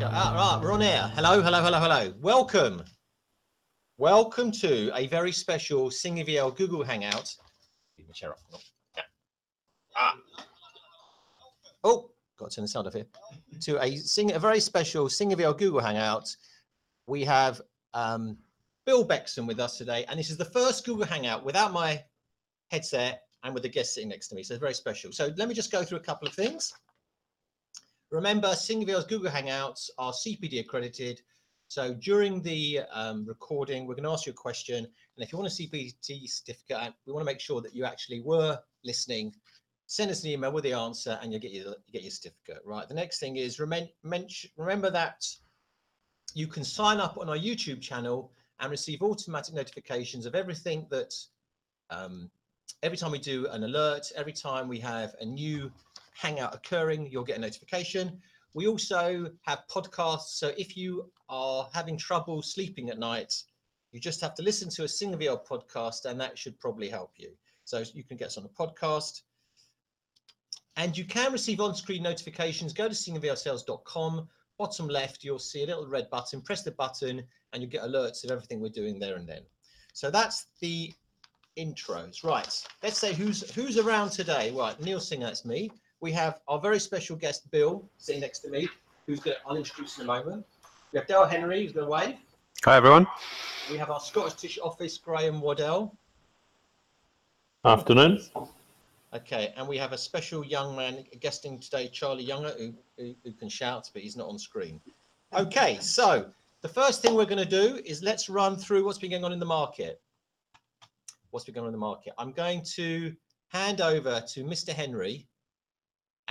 Shut up. Right, we're on air. Hello, hello, hello, hello. Welcome. Welcome to a very special Singer Vielle Google Hangout. Leave my chair up. Yeah. Ah. Oh, got to turn the sound off here. To a sing a very special Singer Vielle Google Hangout. We have um, Bill Bexon with us today, and this is the first Google Hangout without my headset and with the guest sitting next to me. So it's very special. So let me just go through a couple of things. Remember, Singer Vielle's Google Hangouts are CPD accredited. So during the um, recording, we're going to ask you a question. And if you want a CPD certificate, we want to make sure that you actually were listening. Send us an email with the answer and you'll get your, you get your certificate, right? The next thing is remember that you can sign up on our YouTube channel and receive automatic notifications of everything that um, every time we do an alert, every time we have a new hangout occurring, you'll get a notification. We also have podcasts. So if you are having trouble sleeping at night, you just have to listen to a Singer Vielle podcast and that should probably help you. So you can get us on a podcast. And you can receive on-screen notifications. Go to singvlsales.com. Bottom left, you'll see a little red button. Press the button and you get alerts of everything we're doing there and then. So that's the intros. Right. Let's say who's who's around today. Right. Neil Singer, that's me we have our very special guest, Bill, sitting next to me, who's going to, I'll introduce in a moment. We have Dale Henry, who's going to wave. Hi, everyone. We have our Scottish Tissue Office, Graham Waddell. Afternoon. Okay, and we have a special young man guesting today, Charlie Younger, who, who, who can shout, but he's not on screen. Okay, so the first thing we're going to do is let's run through what's been going on in the market. What's been going on in the market? I'm going to hand over to Mr. Henry,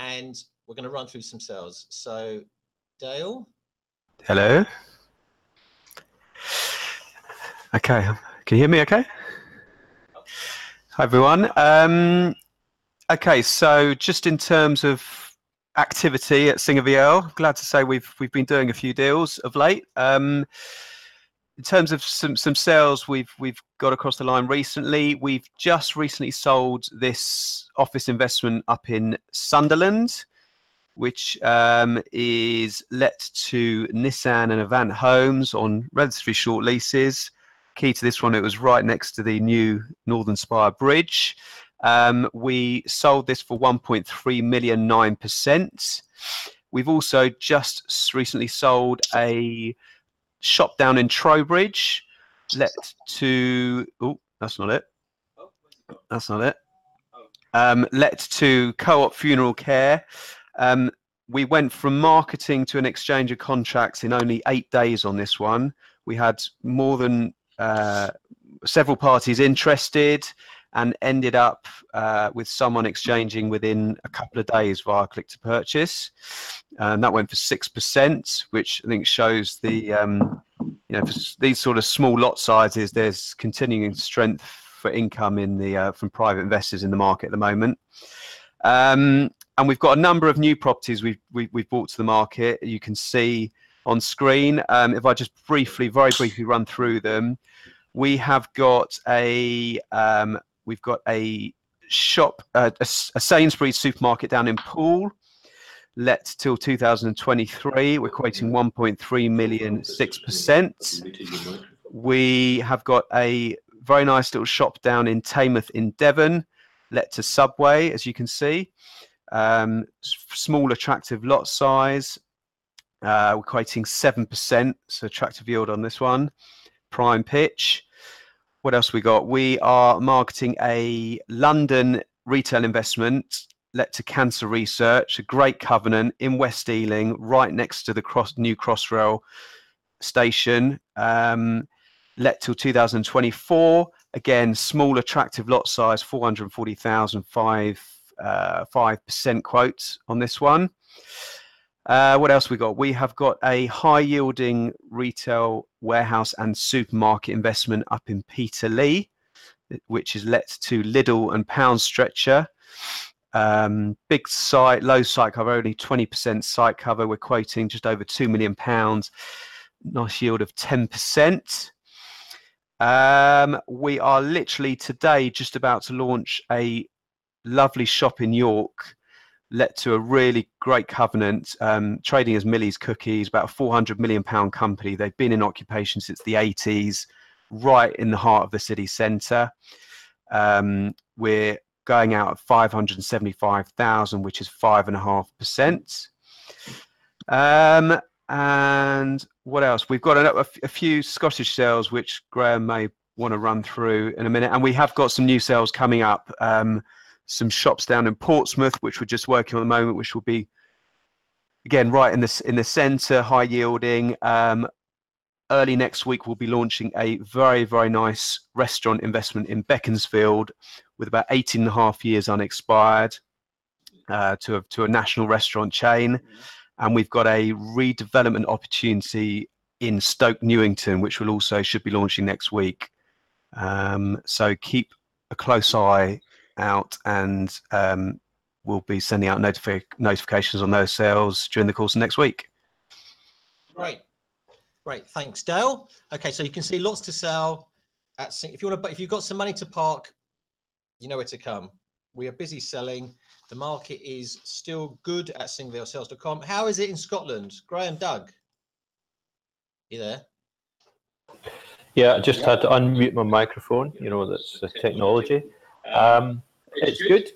and we're going to run through some sales. So, Dale. Hello. Okay, can you hear me? Okay. Hi everyone. Um, okay, so just in terms of activity at Singer Vielle, glad to say we've we've been doing a few deals of late. Um, in terms of some some sales we've we've got across the line recently, we've just recently sold this office investment up in Sunderland, which um, is let to Nissan and Avant Homes on relatively short leases. Key to this one, it was right next to the new Northern Spire Bridge. Um, we sold this for 1.3 million, 9%. We've also just recently sold a shop down in Trowbridge, let to oh, that's not it. That's not it. Um, let to Co-op Funeral Care. Um, we went from marketing to an exchange of contracts in only eight days on this one. We had more than uh, several parties interested and ended up uh, with someone exchanging within a couple of days via click to purchase. And that went for 6%, which I think shows the, um, you know, these sort of small lot sizes, there's continuing strength for income in the uh, from private investors in the market at the moment. Um, and we've got a number of new properties we've, we, have we have brought to the market. You can see on screen. Um, if I just briefly, very briefly run through them, we have got a um, We've got a shop, uh, a, a Sainsbury's supermarket down in Poole, let till 2023. We're quoting 1.3 million, 6%. We have got a very nice little shop down in Teignmouth in Devon, let to Subway, as you can see. Um, small, attractive lot size. Uh, we're quoting 7%, so attractive yield on this one. Prime pitch what else we got? We are marketing a London retail investment let to Cancer Research, a great covenant in West Ealing, right next to the cross, new Crossrail station. Um, let till 2024. Again, small, attractive lot size, 440,000, 5, uh, 5% quote on this one. Uh, what else we got? We have got a high yielding retail warehouse and supermarket investment up in Peterlee, which is let to Lidl and Pound Stretcher. Um, big site, low site cover, only 20% site cover. We're quoting just over £2 million. Nice yield of 10%. Um, we are literally today just about to launch a lovely shop in York led to a really great covenant, um, trading as Millie's Cookies, about a 400 million pound company. They've been in occupation since the 80s, right in the heart of the city centre. Um, we're going out at 575,000, which is five and a half percent. Um, and what else? We've got a, a, a few Scottish sales, which Graham may want to run through in a minute. And we have got some new sales coming up. Um, some shops down in Portsmouth, which we're just working on at the moment, which will be again right in the in the centre, high yielding. Um, early next week, we'll be launching a very very nice restaurant investment in Beaconsfield, with about 18 and a half years unexpired, uh, to a, to a national restaurant chain, and we've got a redevelopment opportunity in Stoke Newington, which will also should be launching next week. Um, so keep a close eye out and um, we'll be sending out notifi- notifications on those sales during the course of next week. Great. Great. Thanks, Dale. Okay, so you can see lots to sell at if you want to if you've got some money to park, you know where to come. We are busy selling. The market is still good at singlevilesales.com. How is it in Scotland? Graham Doug. You there? Yeah, I just had to unmute my microphone. You know, that's the technology. Um, it's good.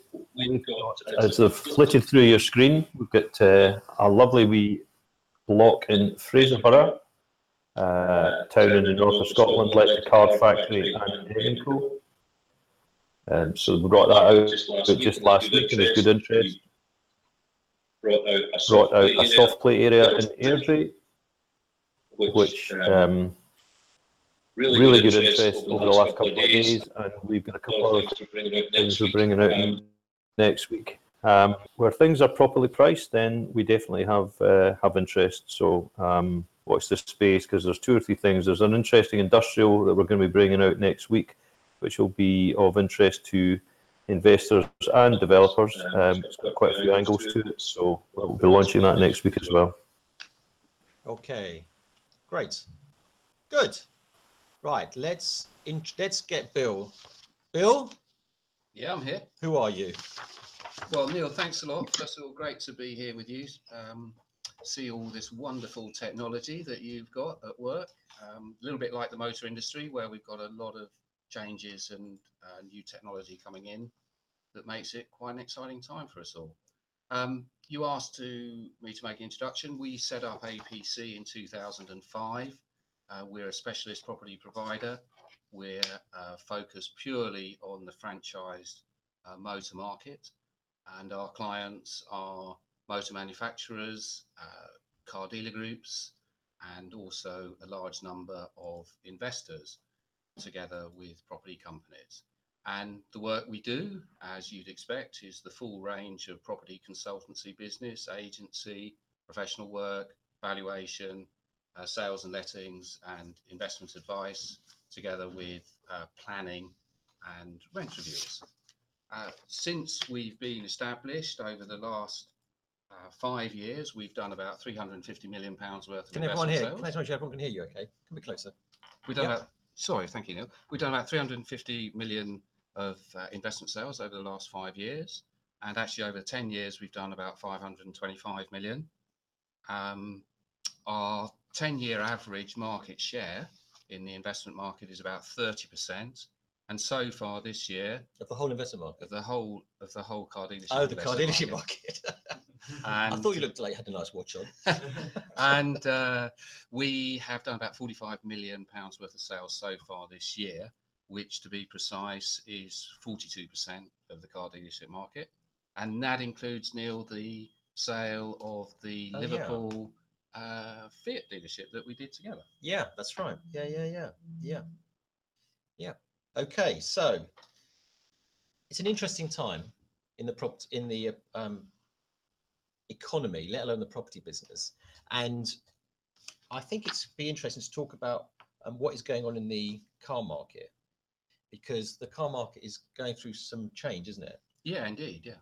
As I've flitted through your screen, we've got uh, a lovely wee block in Fraserburgh, uh, town in the north of Scotland, like the Card Factory and Evenco. Um, so we brought that out just last week and there's good interest. Brought out a soft play area in Airdrie, which um, really, really good, good interest over the last couple of days, and we've got a couple of things we're bringing out next week. Um, where things are properly priced, then we definitely have uh, have interest. So um, watch this space because there's two or three things. There's an interesting industrial that we're going to be bringing out next week, which will be of interest to investors and developers. Um, it's got quite a few angles to it, so we'll be launching that next week as well. Okay, great, good. Right, let's in, let's get Bill. Bill, Yeah, I'm here. who are you? Well, Neil, thanks a lot. First of all, great to be here with you. Um, see all this wonderful technology that you've got at work. Um, a little bit like the motor industry, where we've got a lot of changes and uh, new technology coming in that makes it quite an exciting time for us all. Um, you asked to me to make an introduction. We set up APC in 2005. Uh, we're a specialist property provider. We're uh, focused purely on the franchised uh, motor market, and our clients are motor manufacturers, car dealer groups, and also a large number of investors together with property companies. And the work we do, as you'd expect, is the full range of property consultancy business, agency, professional work, valuation, uh, sales and lettings, and investment advice, together with uh, planning and rent reviews. Uh, since we've been established over the last uh, five years, we've done about 350 million pounds worth of Can everyone investment hear? Can I tell you everyone can hear you? Okay, come a bit closer. We've done Yep. about, sorry, thank you, Neil. We've done about 350 million of uh, investment sales over the last five years. And actually, over 10 years, we've done about 525 million. Um, our 10 year average market share in the investment market is about 30%. And so far this year, Of the whole investment market. of the whole of the whole car dealership, Oh, the car dealership market. I And, thought you looked like you had a nice watch on. and uh, we have done about 45 million pounds worth of sales so far this year, which, to be precise, is 42% of the car dealership market, and that includes Neil the sale of the Oh, yeah. Uh, Fiat dealership that we did together. Yeah, that's right. Yeah, yeah, yeah, yeah, yeah. Okay, so it's an interesting time in the prop in the um, economy, let alone the property business, and I think it's be interesting to talk about um, what is going on in the car market because the car market is going through some change, isn't it? Yeah, indeed. Yeah.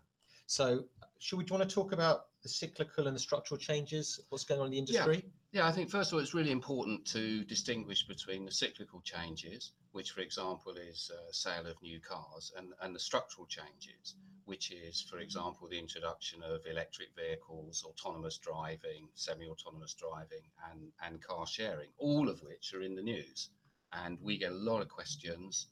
So, should we do you want to talk about the cyclical and the structural changes? What's going on in the industry? Yeah, yeah, I think first of all, it's really important to distinguish between the cyclical changes, which, for example, is uh, sale of new cars, and, and the structural changes, which is, for example, the introduction of electric vehicles, autonomous driving, semi-autonomous driving, and, and car sharing, all of which are in the news. And we get a lot of questions,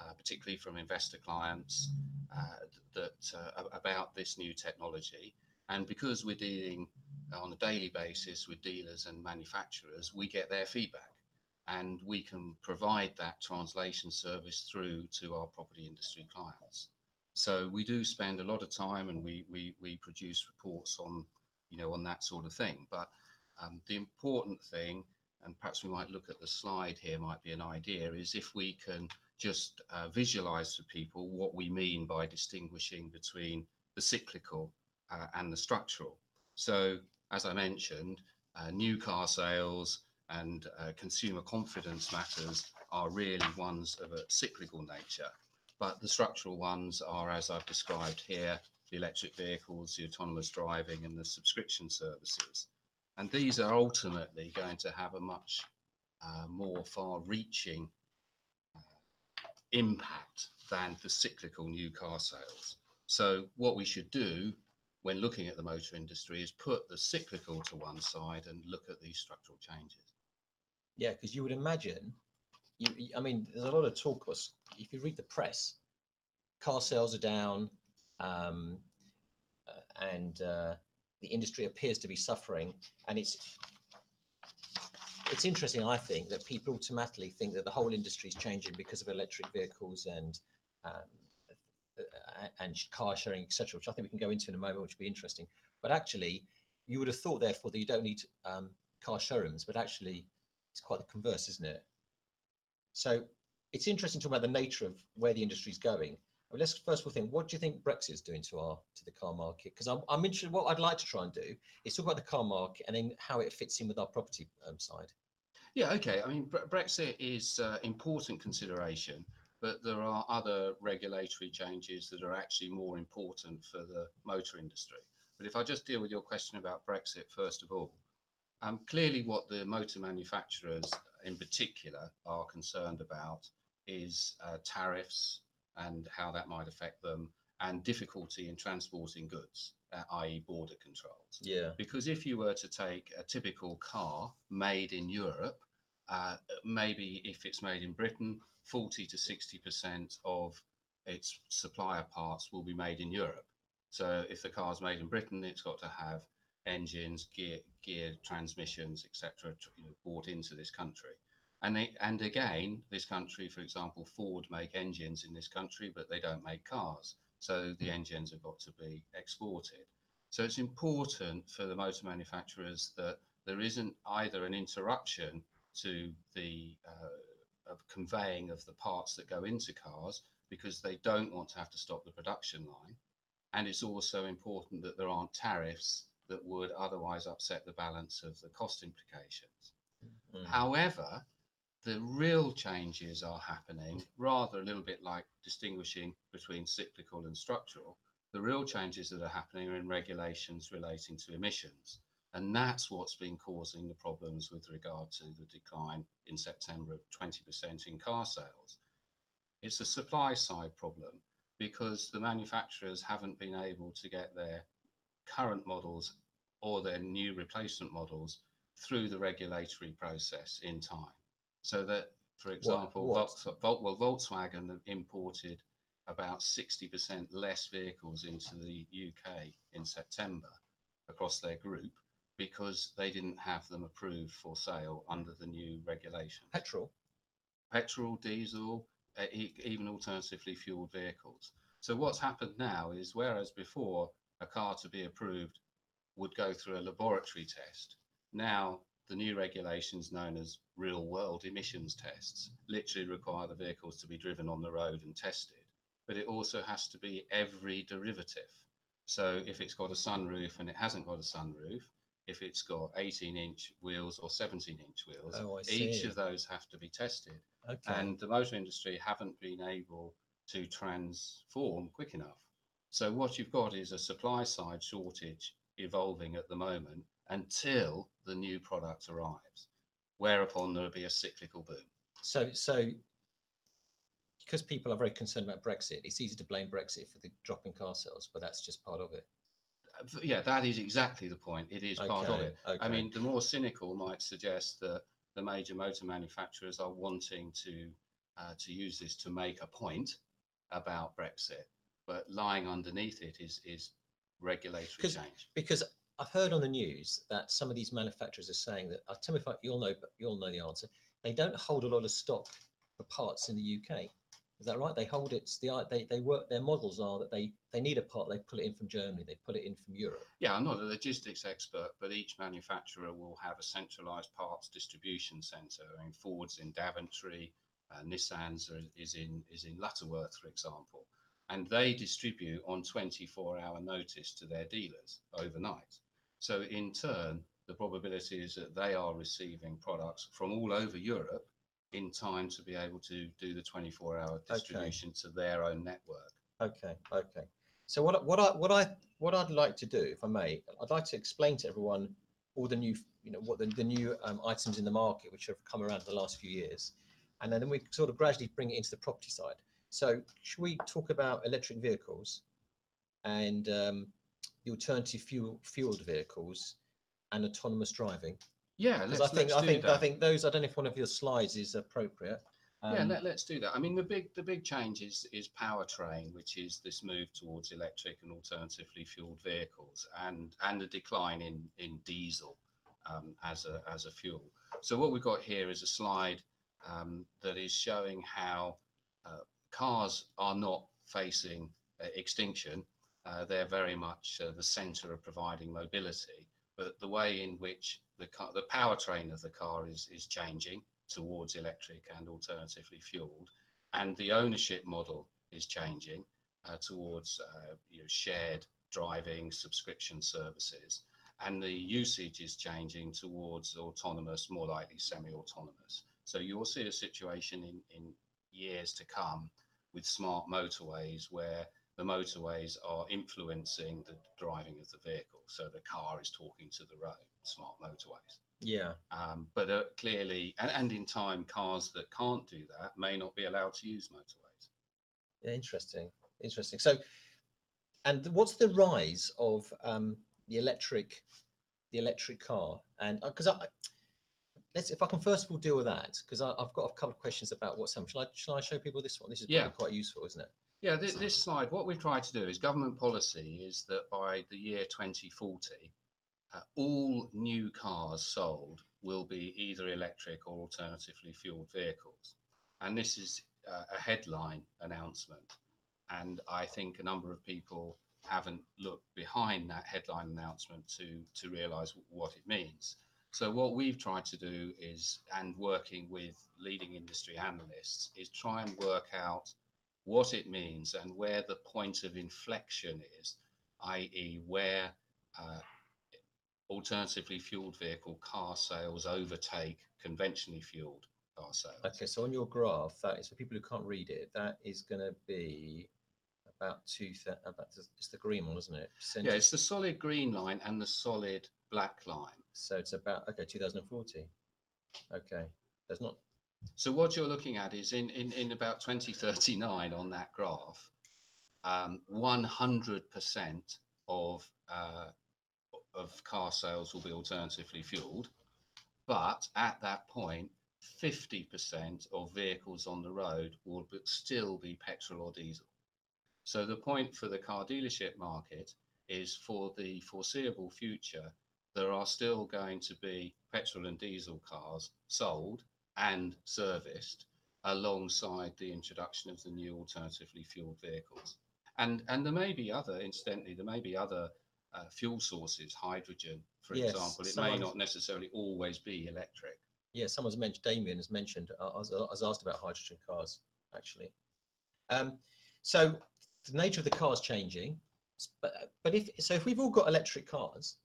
uh, particularly from investor clients, uh, that uh, about this new technology. And because we're dealing on a daily basis with dealers and manufacturers, we get their feedback and we can provide that translation service through to our property industry clients. So we do spend a lot of time and we, we, we produce reports on, you know, on that sort of thing. But um, the important thing, and perhaps we might look at the slide here, might be an idea, is if we can just uh, visualize for people what we mean by distinguishing between the cyclical uh, and the structural. So, as I mentioned, uh, new car sales and uh, consumer confidence matters are really ones of a cyclical nature, but the structural ones are, as I've described here, the electric vehicles, the autonomous driving, and the subscription services. And these are ultimately going to have a much uh, more far reaching impact than the cyclical new car sales. So what we should do when looking at the motor industry is put the cyclical to one side and look at these structural changes. Yeah, because you would imagine, you, I mean, there's a lot of talk. If you read the press, car sales are down, um, uh, and uh, the industry appears to be suffering. And it's it's interesting, I think, that people automatically think that the whole industry is changing because of electric vehicles and um, and car sharing, etc., which I think we can go into in a moment, which would be interesting. But actually, you would have thought, therefore, that you don't need um, car showrooms, but actually, it's quite the converse, isn't it? So it's interesting to talk about the nature of where the industry is going. I mean, let's first of all think, what do you think Brexit is doing to our to the car market? Because I'm, I'm interested. What I'd like to try and do is talk about the car market and then how it fits in with our property um, side. Yeah, okay. I mean, Brexit is uh, important consideration, but there are other regulatory changes that are actually more important for the motor industry. But if I just deal with your question about Brexit first of all, um, clearly what the motor manufacturers in particular are concerned about is uh, tariffs and how that might affect them and difficulty in transporting goods, uh, i.e. border controls. Yeah. Because if you were to take a typical car made in Europe, uh, maybe if it's made in Britain, 40 to 60% of its supplier parts will be made in Europe. So if the car's made in Britain, it's got to have engines, gear, gear transmissions, etc., you know, brought into this country. And they, and again, this country, for example, Ford make engines in this country, but they don't make cars. So the engines have got to be exported. So it's important for the motor manufacturers that there isn't either an interruption to the uh, of conveying of the parts that go into cars because they don't want to have to stop the production line. And it's also important that there aren't tariffs that would otherwise upset the balance of the cost implications. Mm. However, the real changes are happening rather a little bit like distinguishing between cyclical and structural. The real changes that are happening are in regulations relating to emissions. And that's what's been causing the problems with regard to the decline in September of 20% in car sales. It's a supply side problem because the manufacturers haven't been able to get their current models or their new replacement models through the regulatory process in time. So that, for example, what, what? well, Volkswagen imported about 60% less vehicles into the UK in September across their group because they didn't have them approved for sale under the new regulation. Petrol? Petrol, diesel, uh, even alternatively fueled vehicles. So what's happened now is whereas before a car to be approved would go through a laboratory test, now the new regulations known as real world emissions tests literally require the vehicles to be driven on the road and tested. But it also has to be every derivative. So if it's got a sunroof and it hasn't got a sunroof, if it's got 18 inch wheels or 17 inch wheels. Oh, Each of those have to be tested. Okay. And the motor industry haven't been able to transform quick enough. So what you've got is a supply side shortage evolving at the moment until the new product arrives, whereupon there'll be a cyclical boom. So, so because people are very concerned about Brexit, it's easy to blame Brexit for the drop in car sales, but that's just part of it. Uh, Yeah, that is exactly the point. It is part of Okay, it. I mean, the more cynical might suggest that the major motor manufacturers are wanting to uh, to use this to make a point about Brexit, but lying underneath it is is regulatory change. because I've heard on the news that some of these manufacturers are saying that. I'll tell me if I, you'll know, but you'll know the answer. They don't hold a lot of stock for parts in the UK. Is that right? They hold it. The they they work. Their models are that they they need a part. They pull it in from Germany. They pull it in from Europe. Yeah, I'm not a logistics expert, but each manufacturer will have a centralized parts distribution center. I mean, Ford's in Daventry, uh, Nissan's is in is in Lutterworth, for example, and they distribute on 24-hour notice to their dealers overnight. So in turn, the probability is that they are receiving products from all over Europe in time to be able to do the 24-hour distribution to their own network. Okay, okay. So what what I what I what I'd like to do, if I may, I'd like to explain to everyone all the new, you know, what the, the new um, items in the market which have come around in the last few years, and then we sort of gradually bring it into the property side. So should we talk about electric vehicles and um, the alternative fuel fueled vehicles and autonomous driving? Yeah, let's, I think I think that. I think those. I don't know if one of your slides is appropriate. yeah, Um, let, let's do that. I mean, the big the big change is is powertrain, which is this move towards electric and alternatively fueled vehicles, and and a decline in in diesel um, as a as a fuel. So what we've got here is a slide um, that is showing how uh, cars are not facing uh, extinction. Uh, they're very much uh, the centre of providing mobility, but the way in which the car, the powertrain of the car is is changing towards electric and alternatively fueled, and the ownership model is changing uh, towards uh, you know, shared driving subscription services, and the usage is changing towards autonomous, more likely semi-autonomous. So you will see a situation in, in years to come with smart motorways where the motorways are influencing the driving of the vehicle. So the car is talking to the road, smart motorways. yeah. Um, but uh, clearly, and, and in time, cars that can't do that may not be allowed to use motorways. Yeah, interesting. Interesting. So, and what's the rise of um, the electric, the electric car? And because I, let's if I can first of all deal with that because I've got a couple of questions about what's happening. Shall I, shall I show people this one? This is Yeah. quite useful, isn't it? Yeah, this, this slide, what we've tried to do is government policy is that by the year 2040, uh, all new cars sold will be either electric or alternatively fueled vehicles. And this is uh, a headline announcement. And I think a number of people haven't looked behind that headline announcement to, to realize what it means. So what we've tried to do is, and working with leading industry analysts, is try and work out what it means and where the point of inflection is, i.e., where uh, alternatively fueled vehicle car sales overtake conventionally fueled car sales. Okay, so on your graph, that is for people who can't read it. That is going to be about two. About the- it's the green one, isn't it? Yeah, it's the solid green line and the solid black line. So it's about okay, 2040. Okay, there's not. So what you're looking at is in, in, in about 2039 on that graph, um, 100% of, uh, of car sales will be alternatively fueled. But at that point, 50% of vehicles on the road will still be petrol or diesel. So the point for the car dealership market is for the foreseeable future, there are still going to be petrol and diesel cars sold and serviced alongside the introduction of the new alternatively fueled vehicles. And, and there may be other, incidentally, there may be other uh, fuel sources, hydrogen, for Yes, example. It may not necessarily always be electric. Yeah, someone's mentioned. Damien has mentioned. Uh, I, was, I was asked about hydrogen cars actually. Um, so the nature of the cars changing, but but if so, if we've all got electric cars,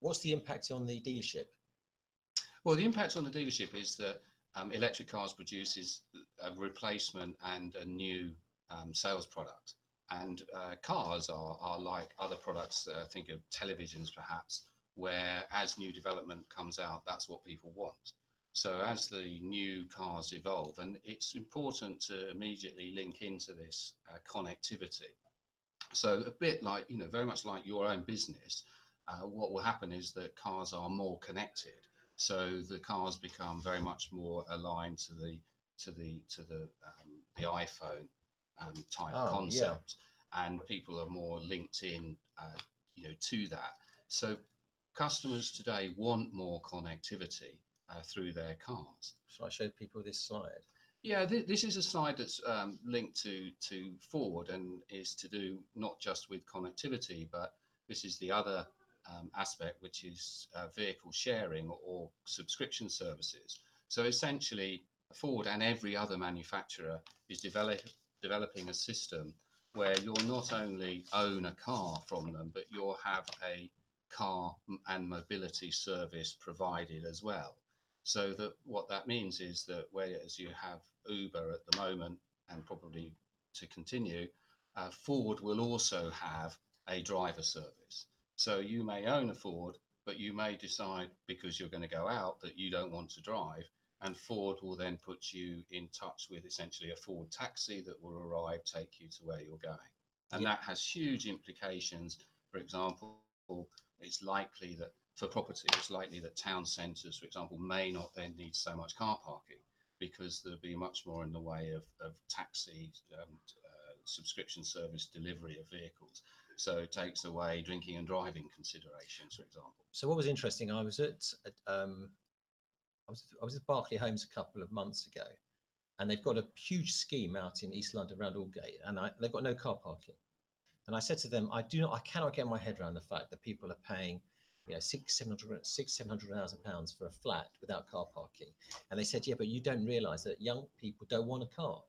what's the impact on the dealership? Well, the impact on the dealership is that um, electric cars produces a replacement and a new um, sales product. And uh, cars are, are like other products, uh, think of televisions perhaps, where as new development comes out, that's what people want. So as the new cars evolve, and it's important to immediately link into this uh, connectivity. So a bit like, you know, very much like your own business, uh, what will happen is that cars are more connected. So the cars become very much more aligned to the to the to the um, the iPhone um, type Oh, yeah. concept, and people are more linked in, uh, you know, to that. So customers today want more connectivity uh, through their cars. Shall I show people this slide? Yeah, th- this is a slide that's um, linked to to Ford and is to do not just with connectivity, but this is the other um, aspect, which is uh, vehicle sharing or subscription services. So essentially, Ford and every other manufacturer is develop, developing a system where you'll not only own a car from them, but you'll have a car and mobility service provided as well. So that what that means is that whereas you have Uber at the moment and probably to continue, uh, Ford will also have a driver service. So you may own a Ford, but you may decide because you're going to go out that you don't want to drive, and Ford will then put you in touch with essentially a Ford taxi that will arrive, take you to where you're going. And Yeah. that has huge implications. For example, it's likely that for property, it's likely that town centres, for example, may not then need so much car parking because there'll be much more in the way of, of taxi um, uh, subscription service delivery of vehicles. So it takes away drinking and driving considerations, for example. So what was interesting, I was at, at, um, I was I was at Berkeley Homes a couple of months ago, and they've got a huge scheme out in East London around Aldgate, and I, they've got no car parking. And I said to them, I do not, I cannot get my head around the fact that people are paying, you know, six, seven hundred, six, seven hundred thousand pounds for a flat without car parking. And they said, yeah, but you don't realise that young people don't want a car.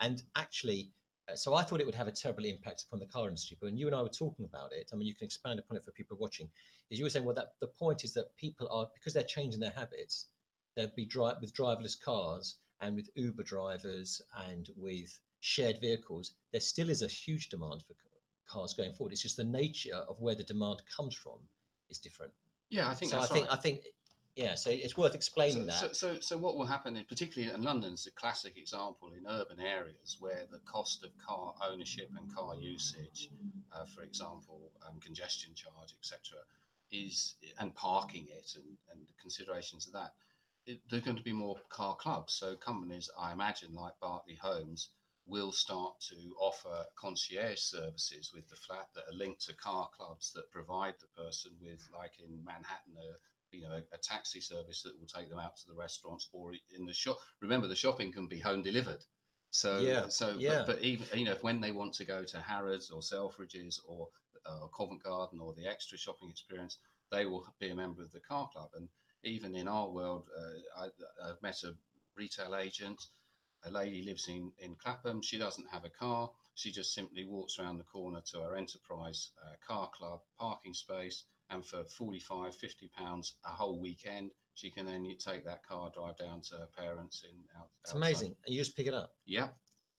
And actually, Uh, so I thought it would have a terrible impact upon the car industry. But when you and I were talking about it, I mean, you can expand upon it for people watching. Is you were saying, well, that the point is that people are because they're changing their habits. They'll be drive with driverless cars and with Uber drivers and with shared vehicles. There still is a huge demand for cars going forward. It's just the nature of where the demand comes from is different. Yeah, I think so I think right. I think yeah. So it's worth explaining so, that. So, so, so what will happen, in, particularly in London, is a classic example in urban areas where the cost of car ownership and car usage, uh, for example, um, congestion charge, etc., is and parking it and, and the considerations of that. It, there are going to be more car clubs. So companies, I imagine, like Berkeley Homes, will start to offer concierge services with the flat that are linked to car clubs that provide the person with, like in Manhattan, a you know a, a taxi service that will take them out to the restaurants or in the shop. Remember, the shopping can be home delivered. So Yeah, so yeah. But, but even you know when they want to go to Harrods or Selfridges or uh, Covent Garden or the extra shopping experience, they will be a member of the car club. And even in our world, uh, I, I've met a retail agent. A lady lives in, in Clapham. She doesn't have a car. She just simply walks around the corner to her enterprise uh, car club parking space. And for 45, 50 pounds a whole weekend, she can then you take that car, drive down to her parents in out. It's amazing. And you just pick it up. Yeah.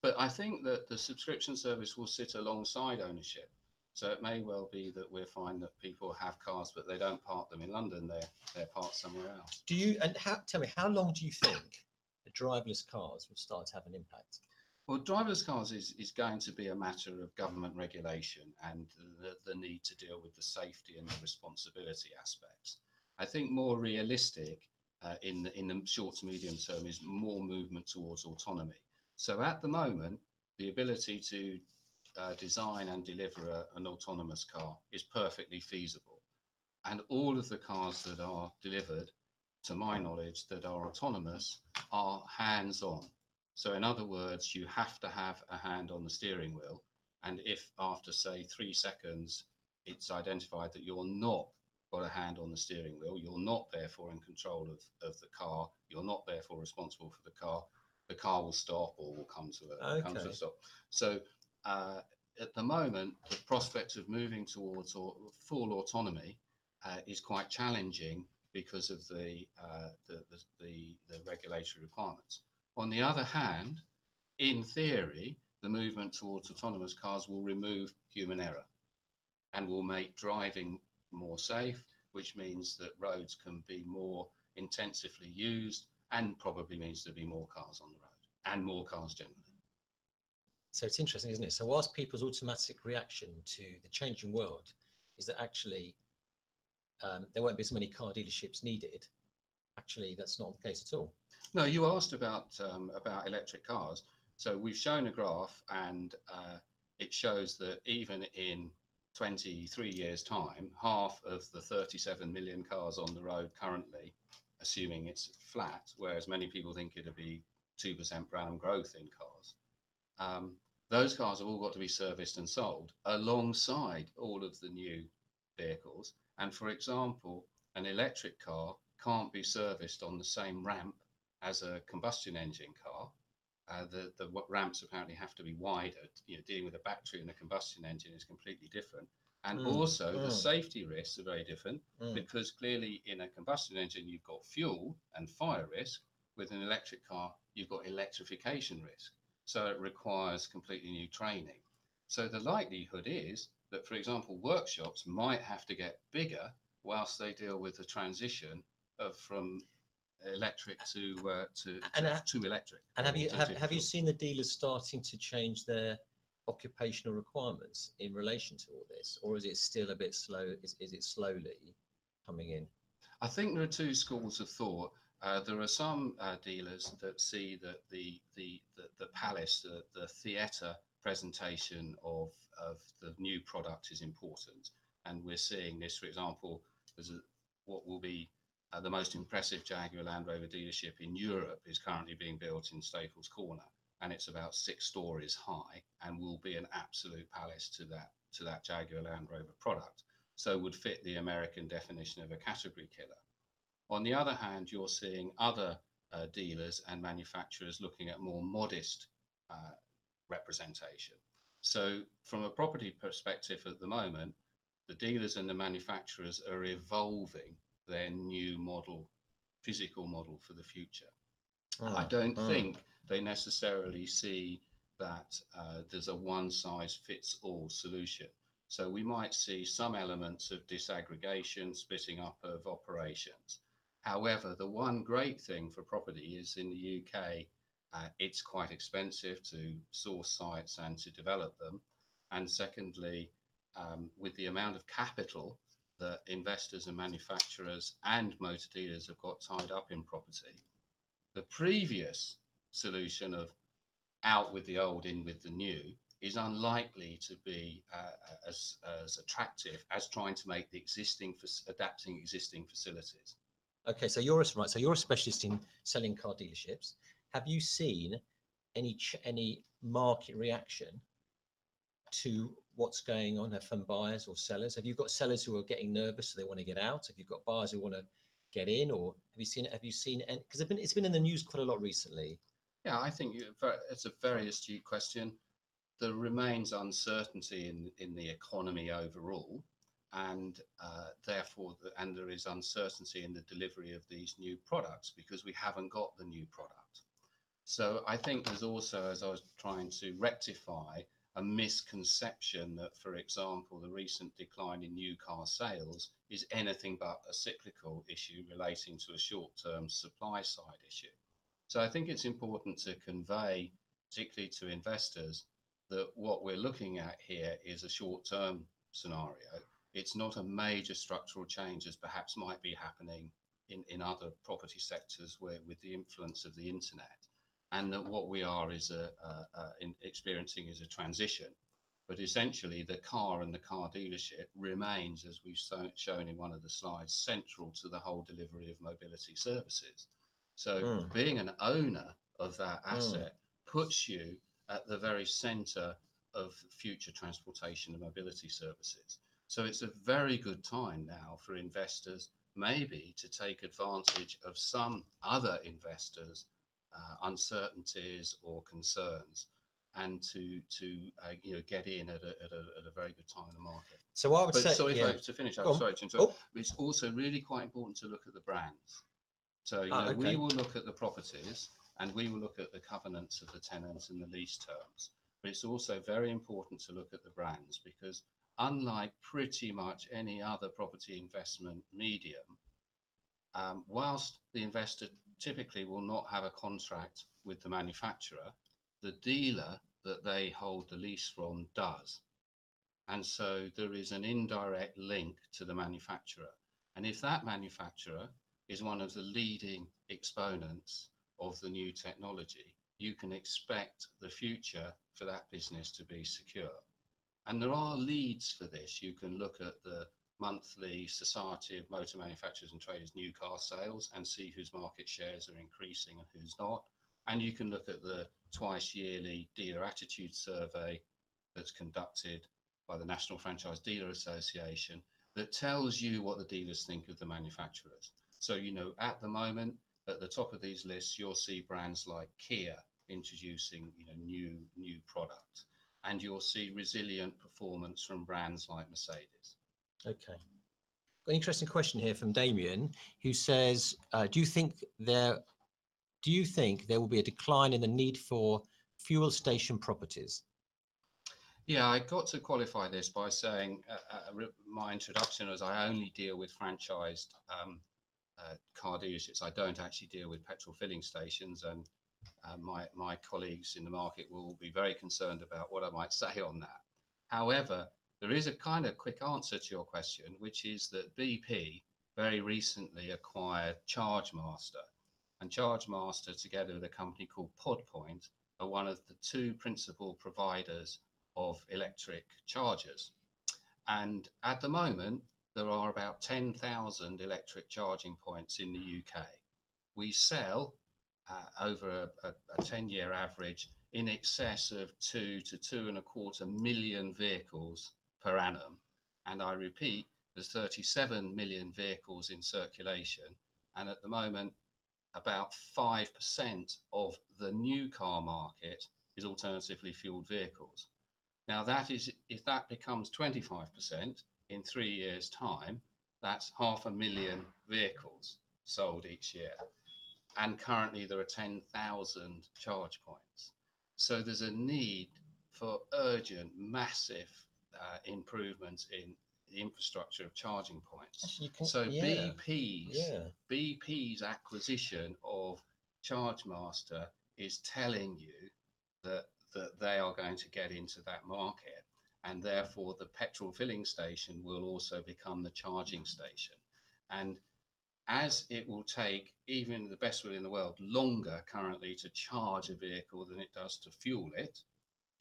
But I think that the subscription service will sit alongside ownership. So it may well be that we'll find that people have cars, but they don't park them in London. They're they're parked somewhere else. Do you and how tell me how long do you think the driverless cars will start to have an impact? Well, driverless cars is, is going to be a matter of government regulation and the, the need to deal with the safety and the responsibility aspects. I think more realistic uh, in, the, in the short to medium term is more movement towards autonomy. So at the moment, the ability to uh, design and deliver a, an autonomous car is perfectly feasible. And all of the cars that are delivered, to my knowledge, that are autonomous are hands on. So, in other words, you have to have a hand on the steering wheel. And if after, say, three seconds, it's identified that you're not got a hand on the steering wheel, you're not therefore in control of, of the car, you're not therefore responsible for the car, the car will stop or will come to a, come to a stop. So, uh, at the moment, the prospect of moving towards au- full autonomy uh, is quite challenging because of the, uh, the, the, the, the regulatory requirements. On the other hand, in theory, the movement towards autonomous cars will remove human error and will make driving more safe, which means that roads can be more intensively used and probably means there'll be more cars on the road and more cars generally. So it's interesting, isn't it? So whilst people's automatic reaction to the changing world is that actually um, there won't be as many car dealerships needed, actually that's not the case at all. No, you asked about um, about electric cars. So we've shown a graph, and uh, it shows that even in 23 years' time, half of the 37 million cars on the road currently, assuming it's flat, whereas many people think it'll be 2% per annum growth in cars. Um, those cars have all got to be serviced and sold alongside all of the new vehicles. And for example, an electric car can't be serviced on the same ramp as a combustion engine car. Uh, the the ramps apparently have to be wider. You know, dealing with a battery and a combustion engine is completely different. And Mm, also, the mm. safety risks are very different Mm. because clearly, in a combustion engine, you've got fuel and fire risk. With an electric car, you've got electrification risk. So it requires completely new training. So the likelihood is that, for example, workshops might have to get bigger whilst they deal with the transition of from electric to uh, to, And, to, to electric. And have you have, have you seen the dealers starting to change their occupational requirements in relation to all this, or is it still a bit slow? Is, is it slowly coming in? I think there are two schools of thought. Uh, there are some uh, dealers that see that the the the, the palace, the, the theatre presentation of of the new product is important, and we're seeing this. For example, there's a, what will be uh, the most impressive Jaguar Land Rover dealership in Europe is currently being built in Staples Corner, and it's about six stories high, and will be an absolute palace to that to that Jaguar Land Rover product. So would fit the American definition of a category killer. On the other hand, you're seeing other uh, dealers and manufacturers looking at more modest uh, representation. So, from a property perspective at the moment, the dealers and the manufacturers are evolving their new model, physical model for the future. I Mm, don't mm. think they necessarily see that uh, there's a one size fits all solution. So we might see some elements of disaggregation, splitting up of operations. However, the one great thing for property is in the UK, uh, it's quite expensive to source sites and to develop them. And secondly, um, with the amount of capital that investors and manufacturers and motor dealers have got tied up in property, the previous solution of out with the old, in with the new is unlikely to be uh, as, as attractive as trying to make the existing, adapting existing facilities. Okay, so you're right. So you're a specialist in selling car dealerships. Have you seen any any market reaction to what's going on from buyers or sellers? Have you got sellers who are getting nervous, so they want to get out? Have you got buyers who want to get in, or have you seen have you seen? Because it's been it's been in the news quite a lot recently. Yeah, I think it's a very astute question. There remains uncertainty in, in the economy overall, and uh, therefore, the, and there is uncertainty in the delivery of these new products because we haven't got the new product. So I think there's also, as I was trying to rectify, a misconception that, for example, the recent decline in new car sales is anything but a cyclical issue relating to a short-term supply side issue. So I think it's important to convey, particularly to investors, that what we're looking at here is a short-term scenario. It's not a major structural change as perhaps might be happening in, in other property sectors where with the influence of the internet. And that what we are is a, a, a in experiencing is a transition. But essentially, the car and the car dealership remains, as we've so, shown in one of the slides, central to the whole delivery of mobility services. So Mm. being an owner of that Mm. asset puts you at the very center of future transportation and mobility services. So it's a very good time now for investors maybe to take advantage of some other investors' uh, uncertainties or concerns and to to uh, you know get in at a, at, a, at a very good time in the market. So I would But say, sorry yeah. I, to finish, I'm sorry to interrupt. Oh. It's also really quite important to look at the brands. So you Ah, know, okay. we will look at the properties and we will look at the covenants of the tenants and the lease terms. but it's also very important to look at the brands because unlike pretty much any other property investment medium, um, whilst the investor typically will not have a contract with the manufacturer, the dealer that they hold the lease from does. And so there is an indirect link to the manufacturer. And if that manufacturer is one of the leading exponents of the new technology, you can expect the future for that business to be secure. And there are leads for this. You can look at the monthly Society of Motor Manufacturers and Traders new car sales and see whose market shares are increasing and who's not. And you can look at the twice yearly dealer attitude survey that's conducted by the National Franchise Dealer Association that tells you what the dealers think of the manufacturers. So, you know, at the moment, at the top of these lists, you'll see brands like Kia introducing, you know, new new product, and you'll see resilient performance from brands like Mercedes. Okay. Got An interesting question here from Damien, who says, uh, "Do you think there, do you think there will be a decline in the need for fuel station properties?" Yeah, I got to qualify this by saying uh, uh, my introduction was I only deal with franchised um, uh, car dealerships. I don't actually deal with petrol filling stations, and uh, my my colleagues in the market will be very concerned about what I might say on that. However, there is a kind of quick answer to your question, which is that BP very recently acquired ChargeMaster, and ChargeMaster, together with a company called PodPoint, are one of the two principal providers of electric chargers. And at the moment, there are about 10,000 electric charging points in the UK. We sell uh, over a, a, a 10 year average in excess of two to two and a quarter million vehicles per annum. And I repeat, there's 37 million vehicles in circulation. And at the moment, about 5% of the new car market is alternatively fueled vehicles. Now, that is, if that becomes 25% in three years' time, that's half a million vehicles sold each year. And currently, there are 10,000 charge points. So there's a need for urgent, massive uh, improvements in the infrastructure of charging points. Can, so yeah, BP's yeah. BP's acquisition of ChargeMaster is telling you that that they are going to get into that market. And therefore, the petrol filling station will also become the charging station. And as it will take even the best will in the world longer currently to charge a vehicle than it does to fuel it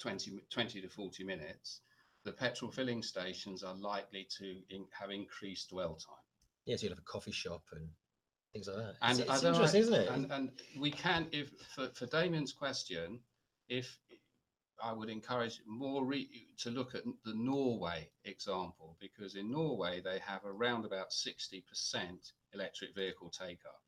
20, 20 to 40 minutes the petrol filling stations are likely to in, have increased dwell time Yes, you'll have a coffee shop and things like that. and it's, it's interesting, isn't it? and, and we can if for, for damien's question if I would encourage more re- to look at the Norway example because in Norway they have around about 60% electric vehicle take up.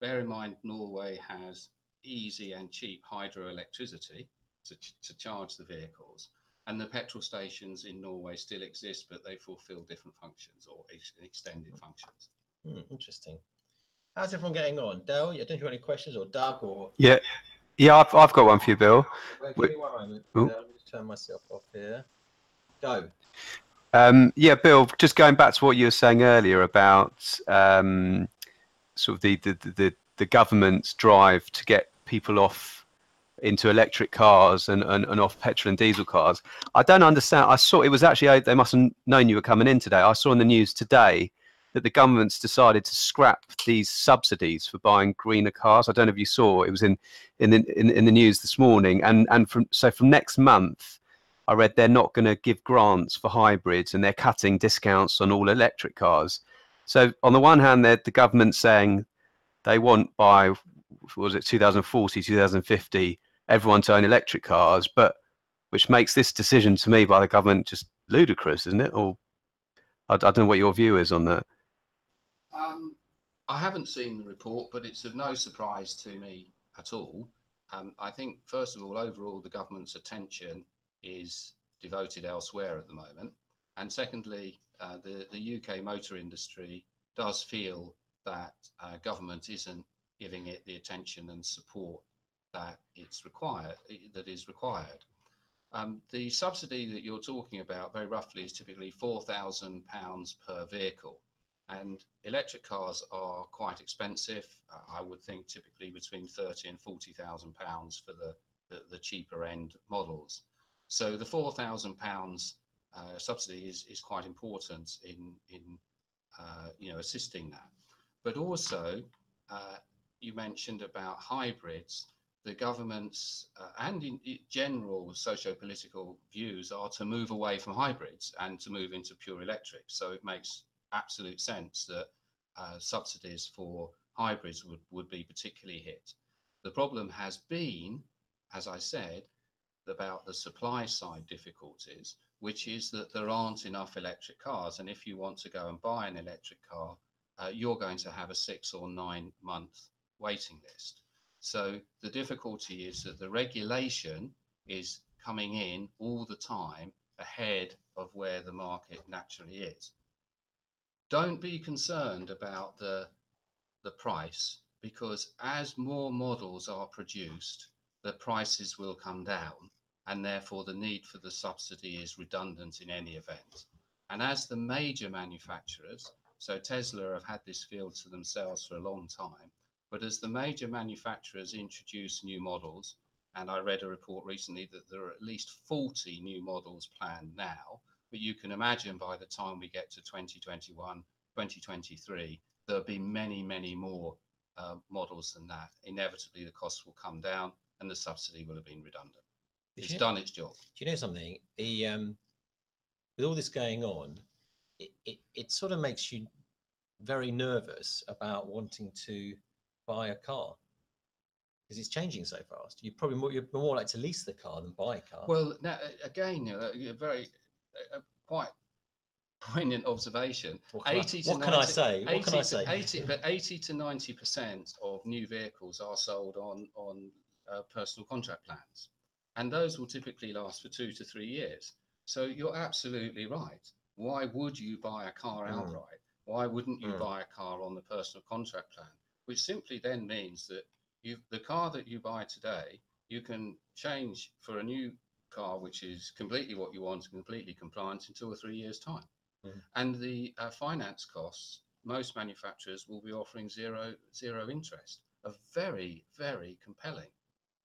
Bear in mind, Norway has easy and cheap hydroelectricity to, ch- to charge the vehicles. And the petrol stations in Norway still exist, but they fulfill different functions or ex- extended functions. Hmm, interesting. How's everyone getting on? Dale, I don't know if you have any questions or Doug or. Yeah, yeah, I've, I've got one for you, Bill. Wait, Wait. give me one moment. Ooh. Uh, Let me just turn myself off here. Go. Um, yeah, Bill, just going back to what you were saying earlier about um, sort of the, the, the- the, the government's drive to get people off into electric cars and, and, and off petrol and diesel cars. I don't understand. I saw it was actually, uh, they must have known you were coming in today. I saw in the news today that the government's decided to scrap these subsidies for buying greener cars. I don't know if you saw, it was in, in, the, in, in the news this morning. And, and from, so from next month, I read they're not going to give grants for hybrids and they're cutting discounts on all electric cars. So on the one hand, the government saying they want by was it 2040, 2050, everyone to own electric cars, but which makes this decision to me by the government just ludicrous, isn't it? Or I, I don't know what your view is on that. Um, I haven't seen the report, but it's of no surprise to me at all. Um, I think, first of all, overall, the government's attention is devoted elsewhere at the moment. And secondly, uh, the, the UK motor industry does feel that uh, government isn't giving it the attention and support that it's required, that is required. Um, the subsidy that you're talking about, very roughly, is typically four thousand pounds per vehicle, and electric cars are quite expensive. Uh, I would think typically between thirty and forty thousand pounds for the, the the cheaper end models. So the four thousand pounds uh, subsidy is is quite important in in uh, you know assisting that. But also, uh, you mentioned about hybrids. The government's uh, and in, general socio-political views are to move away from hybrids and to move into pure electric. So it makes absolute sense that uh, subsidies for hybrids would, would be particularly hit. The problem has been, as I said, about the supply side difficulties, which is that there aren't enough electric cars. And if you want to go and buy an electric car, uh, you're going to have a six or nine month waiting list. So the difficulty is that the regulation is coming in all the time ahead of where the market naturally is. Don't be concerned about the, the price because as more models are produced, the prices will come down and therefore the need for the subsidy is redundant in any event. And as the major manufacturers, so Tesla have had this field to themselves for a long time, but as the major manufacturers introduce new models, and I read a report recently that there are at least 40 new models planned now, but you can imagine by the time we get to 2021, 2023, there'll be many, many more uh, models than that. Inevitably, the costs will come down and the subsidy will have been redundant. It's you- done its job. Do you know something? The um, with all this going on, it, it, it sort of makes you very nervous about wanting to buy a car because it's changing so fast. You probably more, you're more like to lease the car than buy a car. Well, now again, a very a, quite poignant observation. what can, 80 I, to what can I say? What can I say? 80, but 80 to 90 percent of new vehicles are sold on on uh, personal contract plans, and those will typically last for two to three years. So you're absolutely right. Why would you buy a car Mm. outright? Why wouldn't you Mm. buy a car on the personal contract plan? Which simply then means that you the car that you buy today, you can change for a new car which is completely what you want and completely compliant in two or three years' time. Mm. And the uh, finance costs, most manufacturers will be offering zero zero interest, are very very compelling.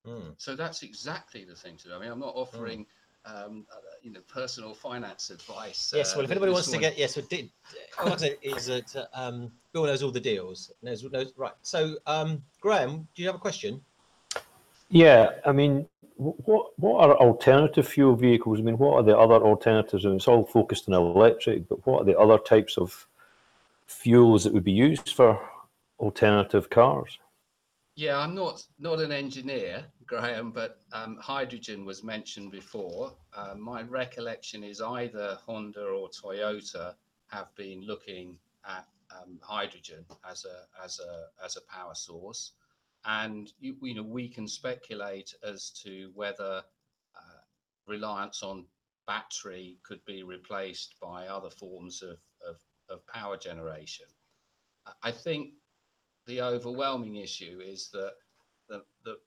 Mm. So that's exactly the thing to do. I mean, I'm not offering. Um, uh, you know, personal finance advice. Yes, well, if uh, anybody this wants to get yes, so did, all I say is that uh, um, Bill knows all the deals. Knows, knows right. So, um, Graham, do you have a question? Yeah, I mean, what what are alternative fuel vehicles? I mean, what are the other alternatives? I mean, it's all focused on electric, but what are the other types of fuels that would be used for alternative cars? Yeah, I'm not not an engineer, Graham, but um, hydrogen was mentioned before. Uh, my recollection is either Honda or Toyota have been looking at um, hydrogen as a as a as a power source, and you, you know we can speculate as to whether uh, reliance on battery could be replaced by other forms of of, of power generation. I- I think the overwhelming issue is that the, the,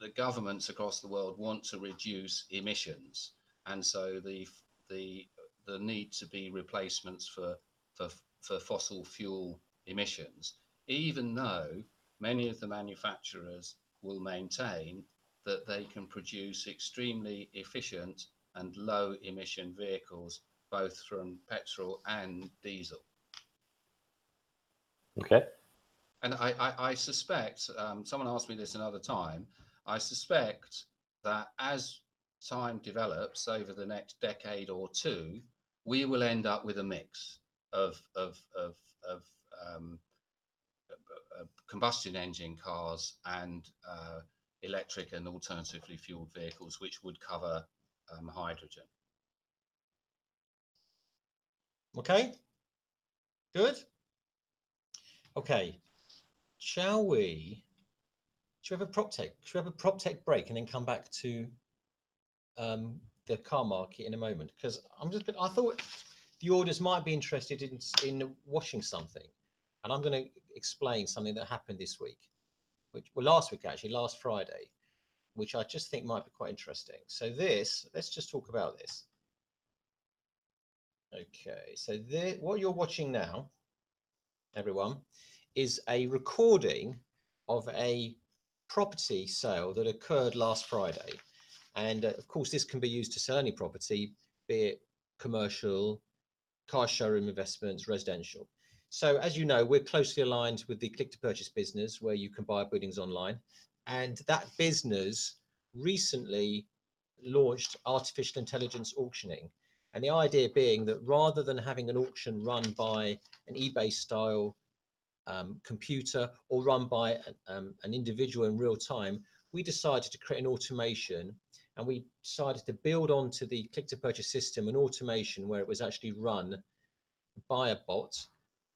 the governments across the world want to reduce emissions. And so the, the, the need to be replacements for, for, for fossil fuel emissions, even though many of the manufacturers will maintain that they can produce extremely efficient and low emission vehicles, both from petrol and diesel. Okay. And I, I, I suspect, um, someone asked me this another time, I suspect that as time develops over the next decade or two, we will end up with a mix of, of, of, of um, uh, uh, combustion engine cars and uh, electric and alternatively fueled vehicles, which would cover um, hydrogen. Okay. Good. Okay. Shall we? Should we have a prop tech? Should we have a prop tech break and then come back to um, the car market in a moment? Because I'm just. I thought the audience might be interested in in watching something, and I'm going to explain something that happened this week, which well last week actually, last Friday, which I just think might be quite interesting. So this, let's just talk about this. Okay, so the, what you're watching now, everyone, is a recording of a property sale that occurred last Friday. And uh, of course, this can be used to sell any property, be it commercial, car showroom investments, residential. So as you know, we're closely aligned with the click to purchase business where you can buy buildings online. And that business recently launched artificial intelligence auctioning. And the idea being that rather than having an auction run by an eBay style um, computer or run by an, um, an individual in real time, we decided to create an automation and we decided to build onto the click to purchase system an automation where it was actually run by a bot,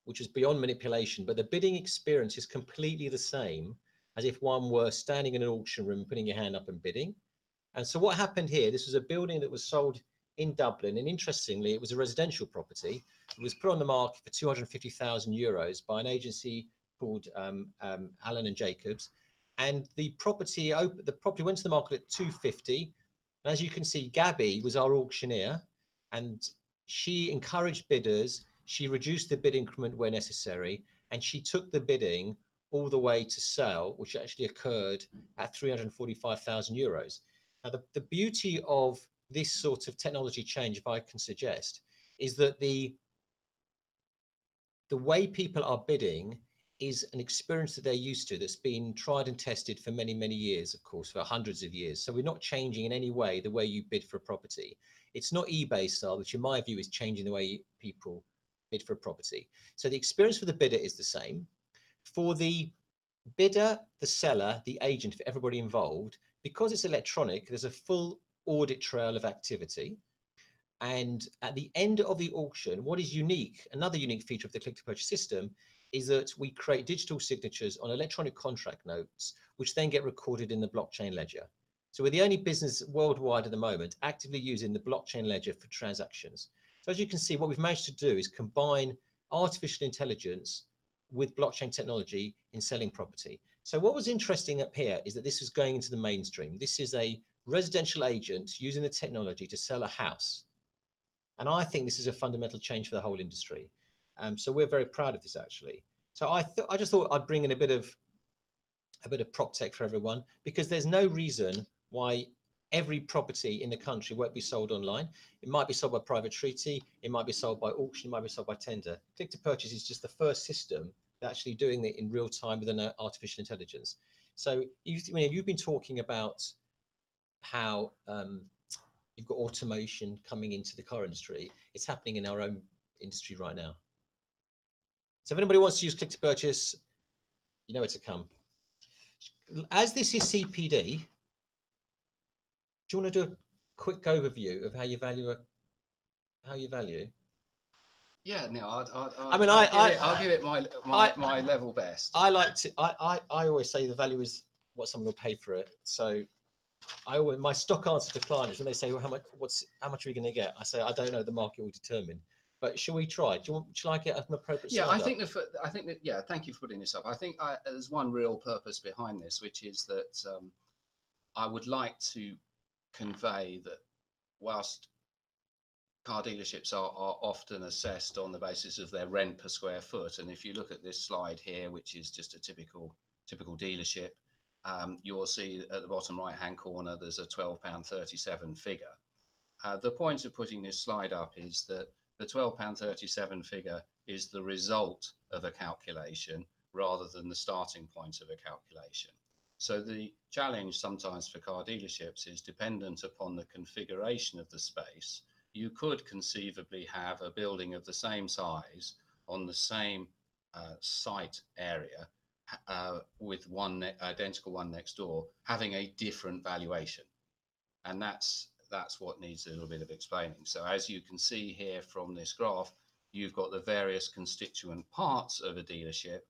which is beyond manipulation, but the bidding experience is completely the same as if one were standing in an auction room, putting your hand up and bidding. And so what happened here, this was a building that was sold in Dublin. And interestingly, it was a residential property. It was put on the market for 250,000 euros by an agency called um, um, Allen and Jacobs. And the property, the property went to the market at 250. And as you can see, Gabby was our auctioneer and she encouraged bidders. She reduced the bid increment where necessary. And she took the bidding all the way to sale, which actually occurred at 345,000 euros. Now, the, the beauty of this sort of technology change, if I can suggest, is that the the way people are bidding is an experience that they're used to that's been tried and tested for many, many years, of course, for hundreds of years. So we're not changing in any way the way you bid for a property. It's not eBay style, which in my view is changing the way people bid for a property. So the experience for the bidder is the same. For the bidder, the seller, the agent, for everybody involved, because it's electronic, there's a full audit trail of activity. And at the end of the auction, what is unique, another unique feature of the click to purchase system is that we create digital signatures on electronic contract notes, which then get recorded in the blockchain ledger. So we're the only business worldwide at the moment actively using the blockchain ledger for transactions. So as you can see, what we've managed to do is combine artificial intelligence with blockchain technology in selling property. So what was interesting up here is that this is going into the mainstream. This is a residential agent using the technology to sell a house. And I think this is a fundamental change for the whole industry. Um, so we're very proud of this actually. So I I just thought I'd bring in a bit of a bit of prop tech for everyone because there's no reason why every property in the country won't be sold online. It might be sold by private treaty, it might be sold by auction, it might be sold by tender. Click to purchase is just the first system actually doing it in real time with an uh, artificial intelligence. So you, I mean, you've been talking about how um, you've got automation coming into the car industry. It's happening in our own industry right now. So if anybody wants to use click to purchase, you know where to come. As this is CPD, do you want to do a quick overview of how you value a, how you value? Yeah, no, I'd, I'd, I mean, I'll I- give I- it, I'll give it my my, I- my level best. I like to. I, I I always say the value is what someone will pay for it. So, I always my stock answer to clients when they say, "Well, how much? What's how much are we going to get?" I say, "I don't know. The market will determine." But shall we try? Do you want? Shall I get an appropriate? yeah, I up? think the I think that yeah. Thank you for putting this up. I think I, there's one real purpose behind this, which is that um, I would like to convey that whilst car dealerships are, are often assessed on the basis of their rent per square foot, and if you look at this slide here, which is just a typical typical dealership, um, you'll see at the bottom right hand corner there's a 12 pound 37 figure. Uh, the point of putting this slide up is that the £12.37 figure is the result of a calculation rather than the starting point of a calculation. So the challenge sometimes for car dealerships is dependent upon the configuration of the space. You could conceivably have a building of the same size on the same uh, site area uh, with one identical one next door having a different valuation. And that's that's what needs a little bit of explaining. So as you can see here from this graph, you've got the various constituent parts of a dealership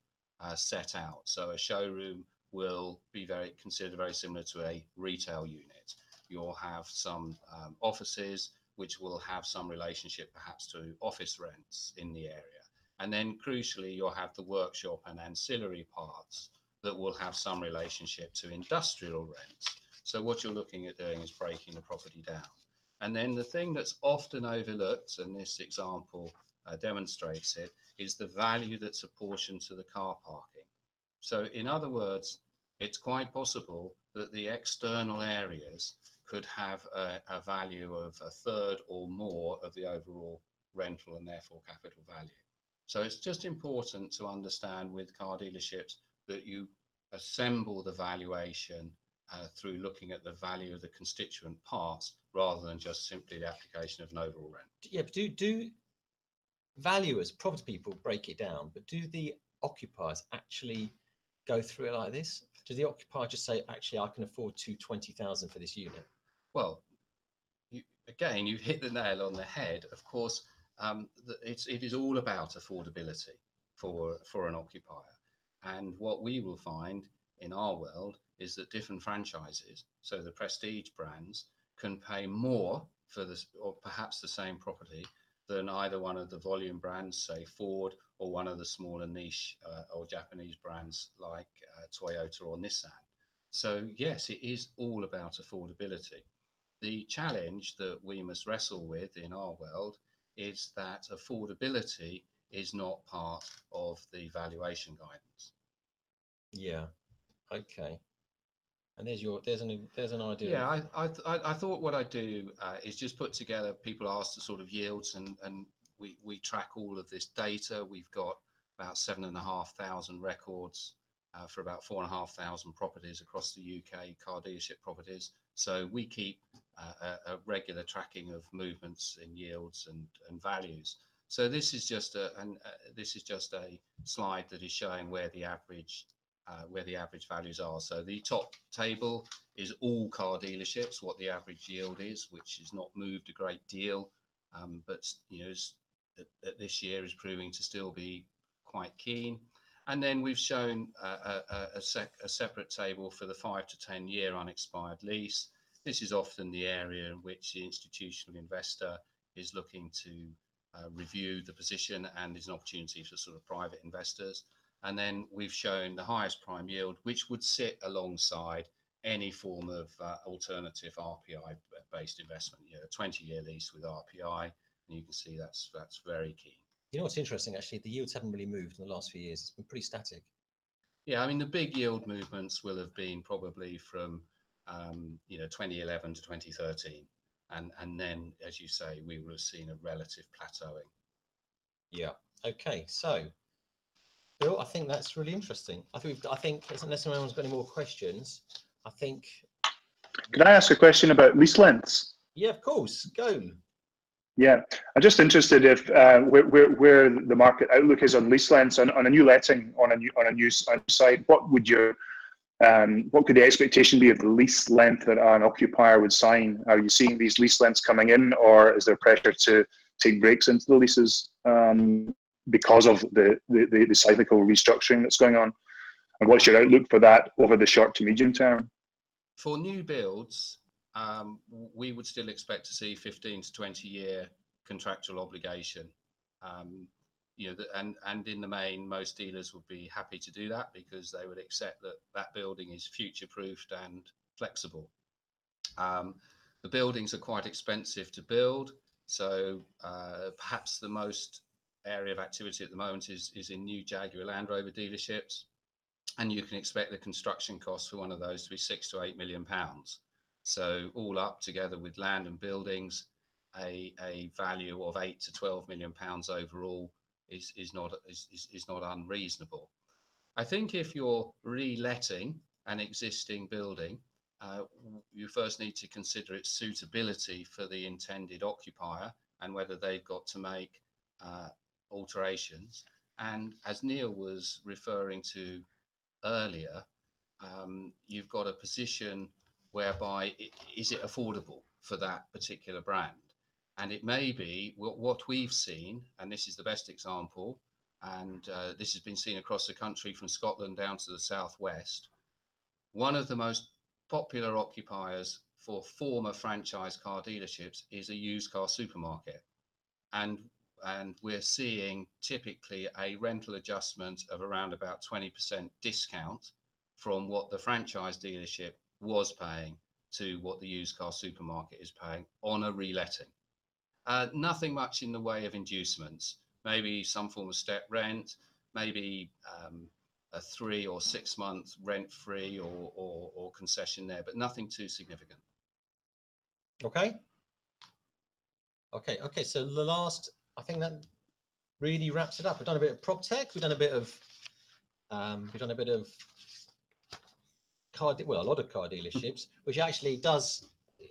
uh, set out. So a showroom will be very considered very similar to a retail unit. You'll have some um, offices which will have some relationship perhaps to office rents in the area. And then crucially, you'll have the workshop and ancillary parts that will have some relationship to industrial rents So what you're looking at doing is breaking the property down. And then the thing that's often overlooked, and this example uh, demonstrates it, is the value that's apportioned to the car parking. So in other words, it's quite possible that the external areas could have a, a value of a third or more of the overall rental and therefore capital value. So it's just important to understand with car dealerships that you assemble the valuation uh, through looking at the value of the constituent parts rather than just simply the application of an overall rent. Yeah, but do do valuers, property people break it down, but do the occupiers actually go through it like this? Does the occupier just say, actually, I can afford two twenty thousand for this unit? Well, you, again, you've hit the nail on the head. Of course, um, it's it is all about affordability for for an occupier, and what we will find in our world is that different franchises, so the prestige brands, can pay more for this or perhaps the same property than either one of the volume brands, say Ford, or one of the smaller niche uh, or Japanese brands like uh, Toyota or Nissan. So yes, it is all about affordability. The challenge that we must wrestle with in our world is that affordability is not part of the valuation guidance. Yeah. Okay. And there's your there's an there's an idea. Yeah, I I, th- I I thought what I'd do uh, is just put together. People ask the sort of yields, and and we we track all of this data. We've got about seven and a half thousand records uh, for about four and a half thousand properties across the UK car dealership properties. So we keep a, a regular tracking of movements in yields and and values. So this is just a and uh, this is just a slide that is showing where the average uh, where the average values are. So the top table is all car dealerships, what the average yield is, which has not moved a great deal, um, but you know, this year is proving to still be quite keen. And then we've shown uh, a, a, sec, a separate table for the five to 10 year unexpired lease. This is often the area in which the institutional investor is looking to uh, review the position and is an opportunity for sort of private investors. And then we've shown the highest prime yield, which would sit alongside any form of uh, alternative RPI based investment, you know, a 20 year lease with RPI. And you can see that's that's very key. You know what's interesting actually? The yields haven't really moved in the last few years. It's been pretty static. Yeah, I mean, the big yield movements will have been probably from, um, you know, 2011 to 2013. And, and then, as you say, we will have seen a relative plateauing. Yeah. Okay. So, Bill, I think that's really interesting. I think we've, I think unless anyone's got any more questions, I think Can I ask a question about lease lengths? yeah, of course, go. Yeah, I'm just interested if uh, where, where where the market outlook is on lease lengths on, on a new letting on a new on a new s- on a site. What would your um, what could the expectation be of the lease length that an occupier would sign? Are you seeing these lease lengths coming in, or is there pressure to take breaks into the leases um, because of the, the the cyclical restructuring that's going on? And what's your outlook for that over the short to medium term? For new builds, um, we would still expect to see 15 to 20 year contractual obligation. Um, you know, and and in the main, most dealers would be happy to do that because they would accept that that building is future proofed and flexible. Um, the buildings are quite expensive to build, so uh, perhaps the most area of activity at the moment is is in new Jaguar Land Rover dealerships, and you can expect the construction costs for one of those to be six to eight million pounds. So all up together with land and buildings, a, a value of eight to 12 million pounds overall is, is not is, is, not unreasonable. I think if you're reletting an existing building, uh, you first need to consider its suitability for the intended occupier and whether they've got to make uh, alterations. And as Neil was referring to earlier, um, you've got a position whereby i- is it affordable for that particular brand? And it may be what, what we've seen, and this is the best example, and uh, this has been seen across the country from Scotland down to the southwest. One of the most popular occupiers for former franchise car dealerships is a used car supermarket. And and we're seeing typically a rental adjustment of around about 20% discount from what the franchise dealership was paying to what the used car supermarket is paying on a reletting. Uh, nothing much in the way of inducements, maybe some form of step rent, maybe um, a three or six month rent free or, or, or concession there, but nothing too significant. Okay. Okay. Okay. So the last, I think that really wraps it up. We've done a bit of prop tech. We've done a bit of, um, we've done a bit of car, well, a lot of car dealerships, which actually does.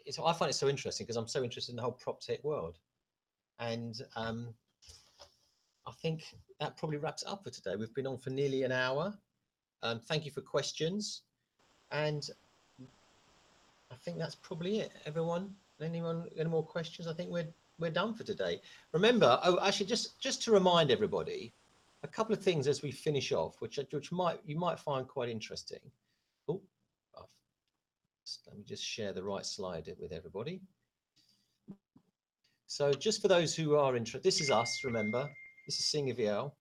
It's, I find it so interesting because I'm so interested in the whole prop tech world, and um, I think that probably wraps up for today. We've been on for nearly an hour. Um, thank you for questions, and I think that's probably it. Everyone, anyone, any more questions? I think we're we're done for today. Remember, oh, actually, just just to remind everybody, a couple of things as we finish off, which which might you might find quite interesting. Let me just share the right slide with everybody. So, just for those who are interested, this is us. Remember, this is Singer Vielle,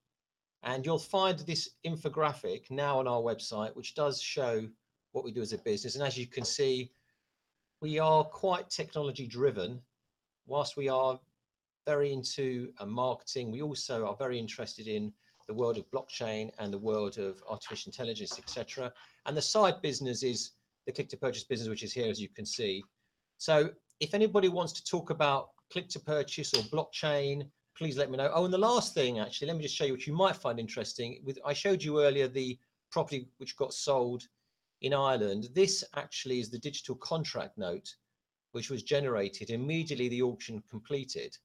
and you'll find this infographic now on our website, which does show what we do as a business. And as you can see, we are quite technology driven. Whilst we are very into uh, marketing, we also are very interested in the world of blockchain and the world of artificial intelligence, etc. And the side business is the click to purchase business, which is here, as you can see. So if anybody wants to talk about click to purchase or blockchain, please let me know. Oh, and the last thing, actually, let me just show you what you might find interesting. With I showed you earlier the property which got sold in Ireland. This actually is the digital contract note, which was generated immediately the auction completed.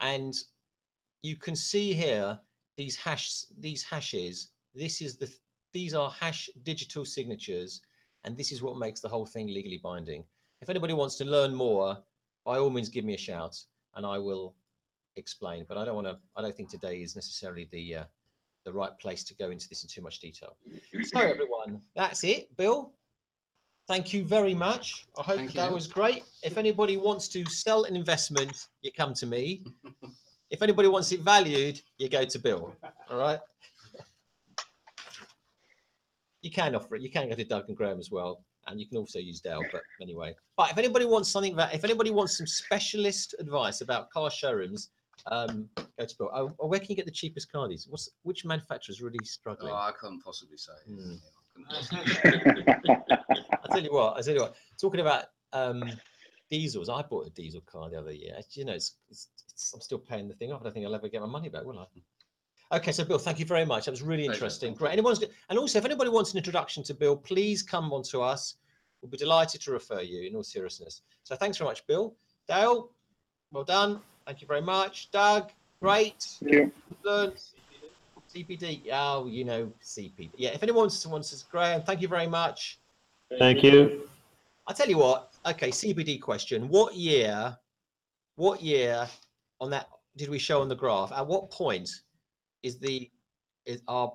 And you can see here these hash these hashes. This is the these are hash digital signatures, and this is what makes the whole thing legally binding. If anybody wants to learn more, by all means give me a shout and I will explain. But I don't want to. I don't think today is necessarily the uh, the right place to go into this in too much detail. So everyone, that's it. Bill, thank you very much. I hope Thank that you. was great. If anybody wants to sell an investment, you come to me. If anybody wants it valued, you go to Bill. All right. You can offer it. You can go to Doug and Graham as well, and you can also use Dell. But anyway, but if anybody wants something that, if anybody wants some specialist advice about car showrooms, um, go to Bill. Oh, oh, where can you get the cheapest car? These? What's which manufacturer's really struggling? Oh, I couldn't possibly say. Yeah, I couldn't I tell you what, I tell you what. Talking about um, diesels, I bought a diesel car the other year. You know, it's, it's, it's, I'm still paying the thing off. I don't think I'll ever get my money back, will I? Okay, so Bill, thank you very much. That was really Pleasure, interesting. Great. Anyone's and also, if anybody wants an introduction to Bill, please come on to us. We'll be delighted to refer you. In all seriousness, so thanks very much, Bill. Dale, well done. Thank you very much. Doug, great. Thank you. Learn CPD. Oh, you know CPD. Yeah. If anyone wants to, wants to, Graham, thank you very much. Thank you. I tell you what. Okay, CPD question. What year? What year on that did we show on the graph? At what point is the is our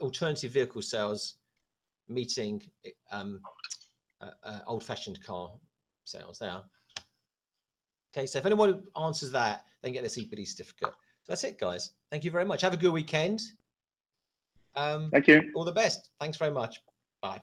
alternative vehicle sales meeting um, uh, uh, old-fashioned car sales? There. Okay, so if anyone answers that, then get their CPD certificate. So that's it, guys. Thank you very much. Have a good weekend. Um, Thank you. all the best. Thanks very much. Bye.